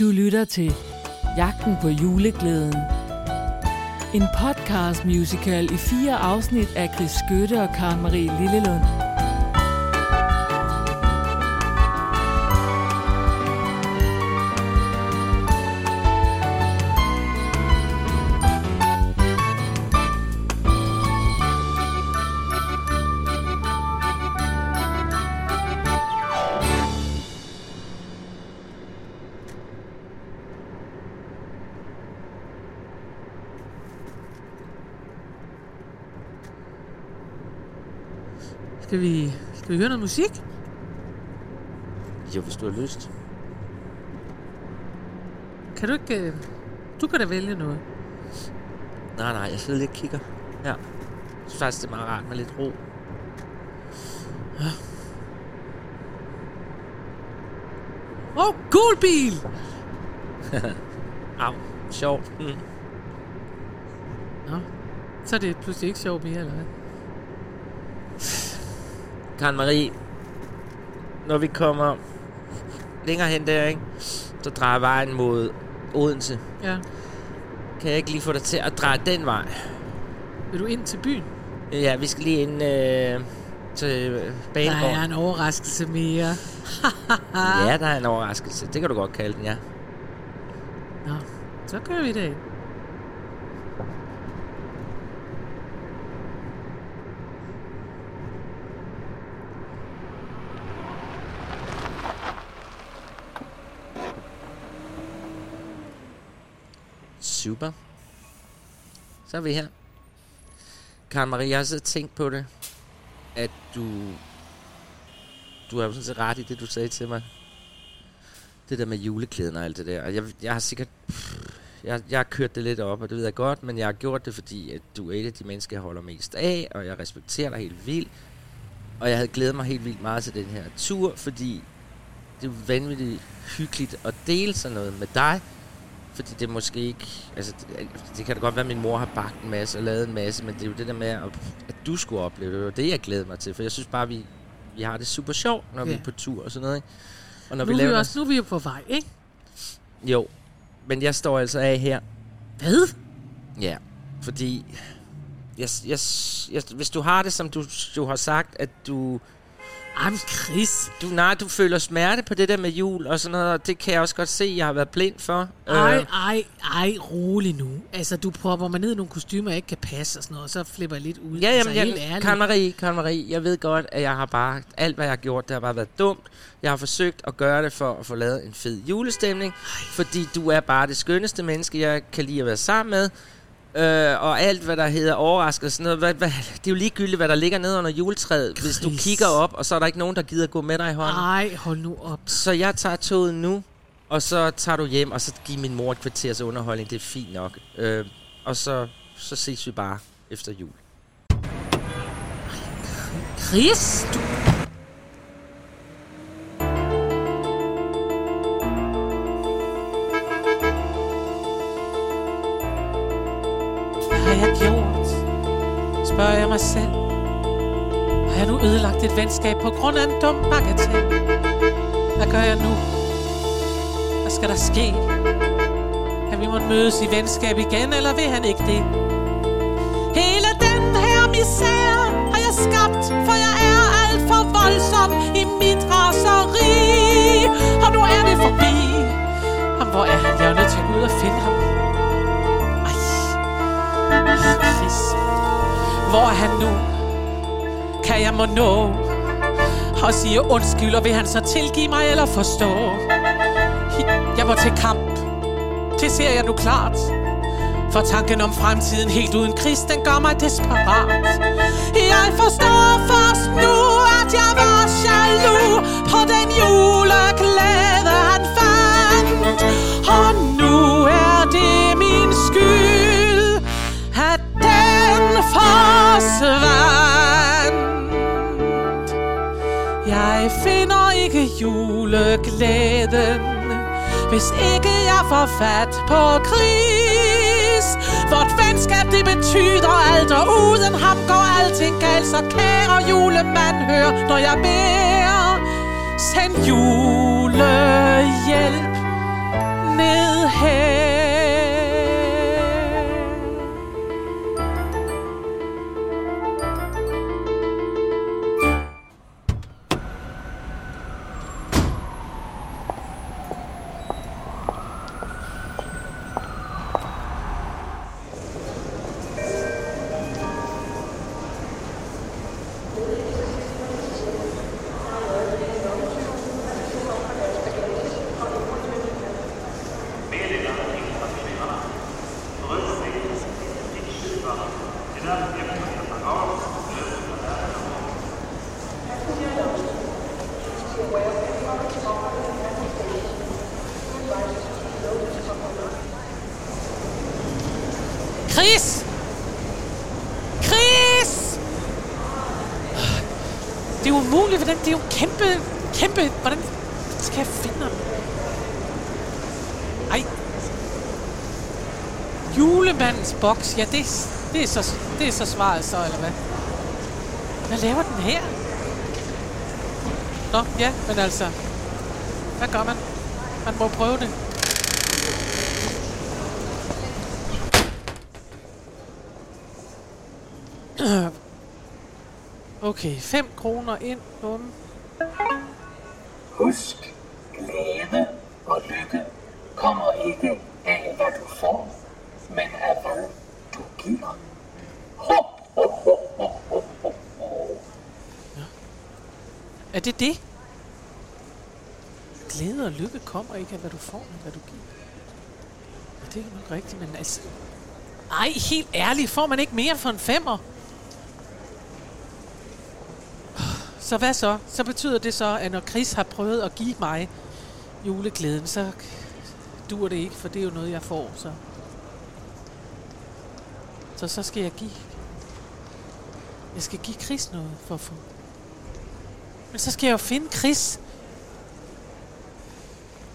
Du lytter til Jagten på juleglæden. En podcast musical i fire afsnit af Chris Skøtte og Karen Marie Lillelund. Skal vi, skal vi høre noget musik? Jo, hvis du har lyst. Kan du ikke... øh, Du kan da vælge noget. Nej, nej, jeg sidder lidt og kigger. Ja. Jeg synes faktisk, det er meget rart med lidt ro. Åh, oh, gul bil! Au, sjovt. Mm. Nå, så er det pludselig ikke sjovt mere, eller hvad? Karen Marie, når vi kommer længere hen der, ikke? så drejer vejen mod Odense. Ja. Kan jeg ikke lige få dig til at dreje den vej? Vil du ind til byen? Ja, vi skal lige ind øh, til øh, Der er banegården. en overraskelse mere. Ja, der er en overraskelse. Det kan du godt kalde den, ja. Nå, så kører vi det. Super. Så er vi her. Karen Marie, jeg har siddet og tænkt på det, at du... Du har jo sådan set ret i det, du sagde til mig. Det der med juleklæden og alt det der. Og jeg, jeg har sikkert... Jeg, jeg har kørt det lidt op, og det ved jeg godt, men jeg har gjort det, fordi at du er et af de mennesker, jeg holder mest af, og jeg respekterer dig helt vildt. Og jeg havde glædet mig helt vildt meget til den her tur, fordi det er vanvittigt hyggeligt at dele sådan noget med dig. Fordi det er måske ikke... Altså, det, det kan da godt være, at min mor har bagt en masse og lavet en masse, men det er jo det der med, at, at du skulle opleve det. Det det, jeg glæder mig til. For jeg synes bare, vi, vi har det super sjovt, når ja. vi er på tur og sådan noget. Ikke? Og når Nu vi laver... også, nu er vi jo på vej, ikke? Jo, men jeg står altså af her. Hvad? Ja, fordi... Jeg, jeg, jeg, hvis du har det, som du, du har sagt, at du... Ej, Chris. Du, nej, du føler smerte på det der med jul og sådan noget, og det kan jeg også godt se, jeg har været blind for. Ej, Øh, ej, ej, rolig nu. Altså, du propper mig ned i nogle kostymer, jeg ikke kan passe og sådan noget, og så flipper jeg lidt ud. Ja, altså, jamen, helt jeg. Karen Marie, Karen Marie, jeg ved godt, at jeg har bare, alt hvad jeg har gjort, det har bare været dumt. Jeg har forsøgt at gøre det for at få lavet en fed julestemning, fordi du er bare det skønneste menneske, jeg kan lide at være sammen med. Øh, og alt, hvad der hedder overraskelse noget, hvad, hvad, det er jo ligegyldigt, hvad der ligger nede under juletræet, hvis du Chris. kigger op, og så er der ikke nogen, der gider gå med dig i hånden. Ej, hold nu op. Så jeg tager toget nu, og så tager du hjem, og så giver min mor et kvarters underholdning. Det er fint nok. Øh, og så, så ses vi bare efter jul. Chris, du... jeg gjort? Spørger jeg mig selv. Har jeg nu ødelagt et venskab på grund af en dum bagatell? Hvad gør jeg nu? Hvad skal der ske? Kan vi måtte mødes i venskab igen, eller vil han ikke det? Hele den her misære har jeg skabt, for jeg er alt for voldsom i mit raseri. Og nu er det forbi. Og hvor er han? Jeg er nødt til at gå ud og finde ham. Ej. Hvor er han nu? Kan jeg må nå? Og sige undskyld, og vil han så tilgive mig eller forstå? Jeg må til kamp. Det ser jeg nu klart. For tanken om fremtiden helt uden Chris, den gør mig desperat. Jeg forstår først nu, at jeg var jaloux på den jord. Jeg finder ikke juleglæden, hvis ikke jeg får fat på Chris. Vort venskab, det betyder alt, og uden ham går alting galt. Så kære julemand, hør, når jeg beder, send julehjælp Chris! Chris! Det er umuligt, hvordan det er jo kæmpe, kæmpe... Hvordan skal jeg finde ham? Ej. Julemandens boks, ja, det, det, er så, det er så svaret så, eller hvad? Hvad laver den her? Nå, ja, men altså... Hvad gør man? Man må prøve det. Okay, 5 kroner ind. Bum. Husk, glæde og lykke kommer ikke af, hvad du får, men af hvad du giver. Ho, ho, ho, ho, ho, ho, ho. Er det det? Glæde og lykke kommer ikke af, hvad du får, men hvad du giver. Ja, det er nok rigtigt, men altså... Ej, helt ærligt, får man ikke mere for en femmer? Så hvad så? Så betyder det så, at når Chris har prøvet at give mig juleglæden, så dur det ikke, for det er jo noget, jeg får, så... Så så skal jeg give... Jeg skal give Chris noget for at få... Men så skal jeg jo finde Chris.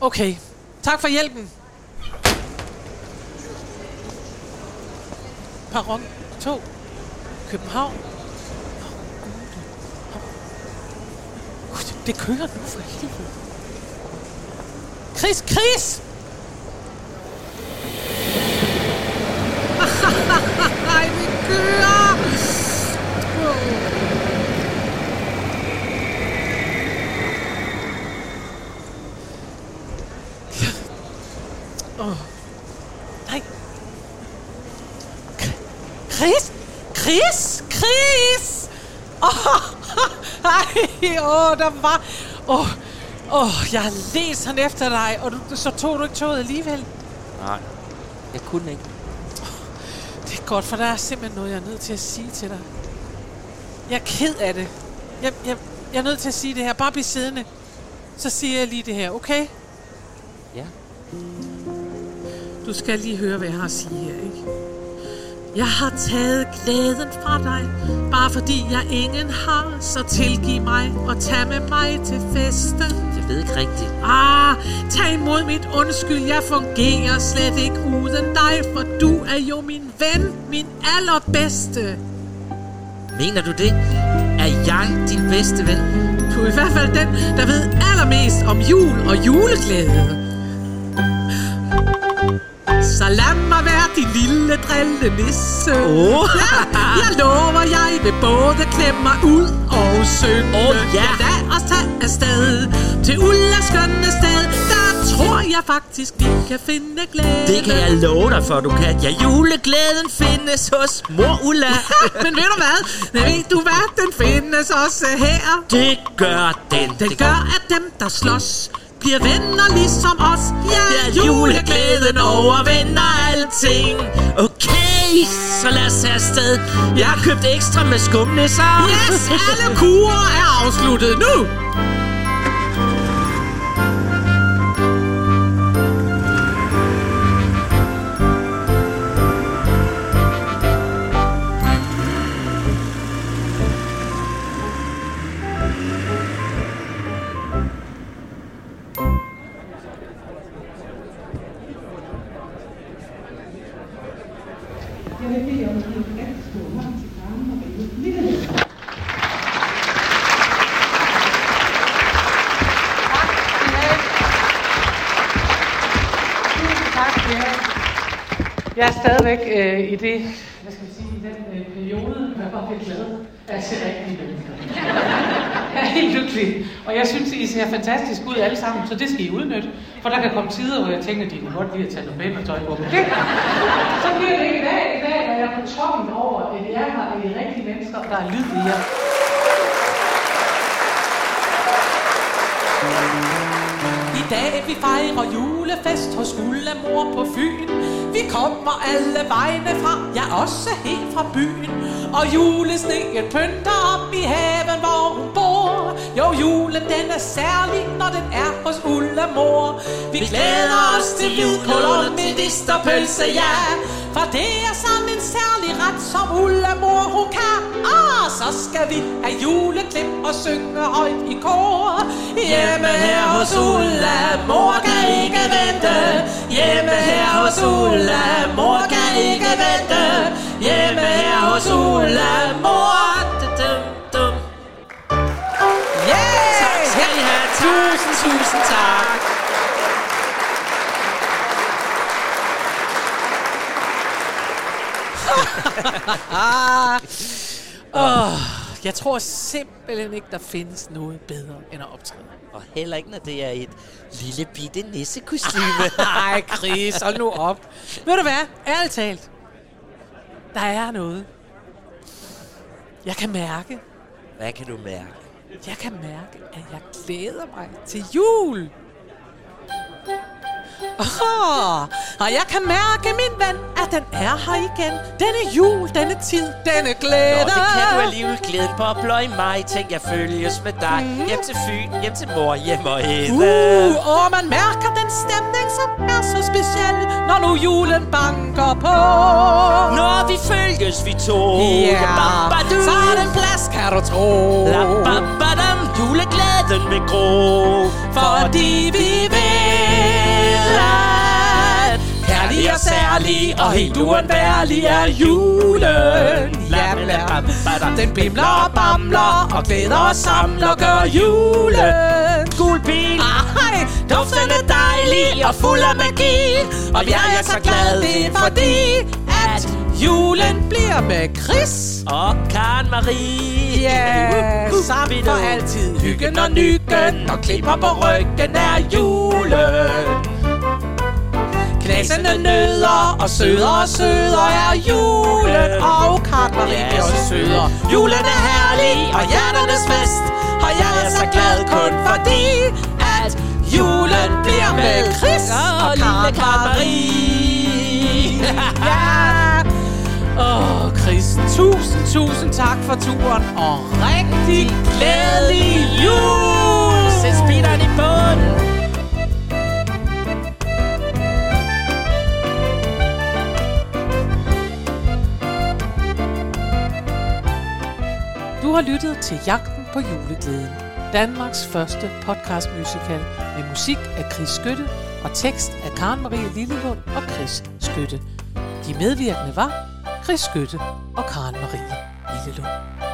Okay. Tak for hjælpen. Perron 2. København. Det kører nu for helvede. Chris, Chris! Åh. Nej. K- Chris? Chris? Chris? Åh, ej, åh, der var... Åh, åh, jeg har læst han efter dig, og du, så tog du ikke toget alligevel. Nej, jeg kunne ikke. Det er godt, for der er simpelthen noget, jeg er nødt til at sige til dig. Jeg er ked af det. Jeg, jeg, jeg er nødt til at sige det her. Bare bliv siddende. Så siger jeg lige det her, okay? Ja. Du skal lige høre, hvad jeg har at sige her, ikke? Jeg har taget glæden fra dig, bare fordi jeg ingen har, så tilgiv mig og tag med mig til festen. Jeg ved ikke rigtigt. Ah, tag imod mit undskyld, jeg fungerer slet ikke uden dig, for du er jo min ven, min allerbedste. Mener du det? Er jeg din bedste ven? Du er i hvert fald den, der ved allermest om jul og juleglæde. Så lad mig være din lille drillenisse. Åh. Ja, jeg lover, jeg vil både klemme mig ud og synge. Åh, ja. Lad os tage afsted til Ulla skønne sted. Der tror jeg faktisk, vi kan finde glæde. Det kan jeg love dig for, du kan. Ja, juleglæden findes hos mor Ulla. Men ved du hvad? Ved du hvad? Den findes også her. Det gør den. Den gør, at dem, der slås, bliver venner ligesom os. Ja, juleglæden overvinder alting. Okay, så lad os tage afsted. Jeg har købt ekstra med skumnisser. Yes, alle kurer er afsluttet nu. Jeg er stadigvæk øh, i det, hvad skal vi sige, i den øh, periode, hvor jeg bliver glad af at se rigtige mennesker. jeg er helt lykkelig, og jeg synes, I ser fantastisk ud alle sammen, så det skal I udnytte. For der kan komme tider, hvor jeg tænker, at de kan godt lide at tage noget pænt tøj på. Men det, så bliver det ikke i dag. I dag er jeg på toppen over, at jeg har de rigtige mennesker, der er lyd i jer. Dag vi fejrer julefest hos Ulla mor på Fyn. Vi kommer alle vegne fra, ja også helt fra byen. Og julesneen pynter op i haven, hvor hun bor. Jo, julen den er særlig, når den er hos Ulla mor. Vi glæder os til julekål og medisterpølse, ja. For det er sådan en særlig ret, som Ulla mor hun kan. Ah, så skal vi have juleklip og synge højt i kor. Hjemme her hos Ulla, mor kan ikke vente. Hjemme her hos Ulla, mor kan ikke vente. Hjemme her hos Ulla, mor. Tusind, tak. Oh, jeg tror simpelthen ikke, der findes noget bedre end at optræde. Og heller ikke, når det er et lille bitte nissekostyme. Nej, Chris, hold nu op. Ved du hvad? Ærligt talt. Der er noget. Jeg kan mærke, Hvad kan du mærke? Jeg kan mærke, at jeg glæder mig til jul. Oh, og jeg kan mærke, min ven, at den er her igen. Denne jul, denne tid, denne glæde. Nå, det kan du alligevel glæden bobler i mig. Tænk, jeg følges med dig. Mm. Hjem til Fyn, hjem til mor, hjem og hede. Uh, og man mærker den stemning, nu julen banker på. Når vi følges, vi to. Ja, Ba-ba-du. så er den plads, kan du tro. La-ba-ba-dam, juleglæden vil gro. Fordi vi ved, at kærlig og særlig og helt uundværlig er julen. Ja, ja. Den bimler og bamler og glæder og samler, gør julen. Gul bil, Ej, duften er dejlig og fuld af magi. og jeg er så glad, det er fordi, at julen bliver med Chris. Og Karen Marie. Ja, sammen for altid. Hyggen og nyggen og klipper på ryggen er julen. Knasende nødder og sødere og sødere er julen. Og Karen Marie bliver også sødere. Julen er herlig og hjerternes fest. Og jeg er så glad kun fordi, at julen bliver med Chris og lille Karen Marie. Ja. Åh, oh, Chris, tusind, tusind tak for turen, og rigtig glædelig jul! Sæt speederen i bunden. Du har lyttet til Jagten på juleglæden. Danmarks første podcast musical med musik af Chris Skytte og tekst af Karen Marie Lillelund og Chris Skytte. De medvirkende var Chris Skytte og Karen Marie Lillelund.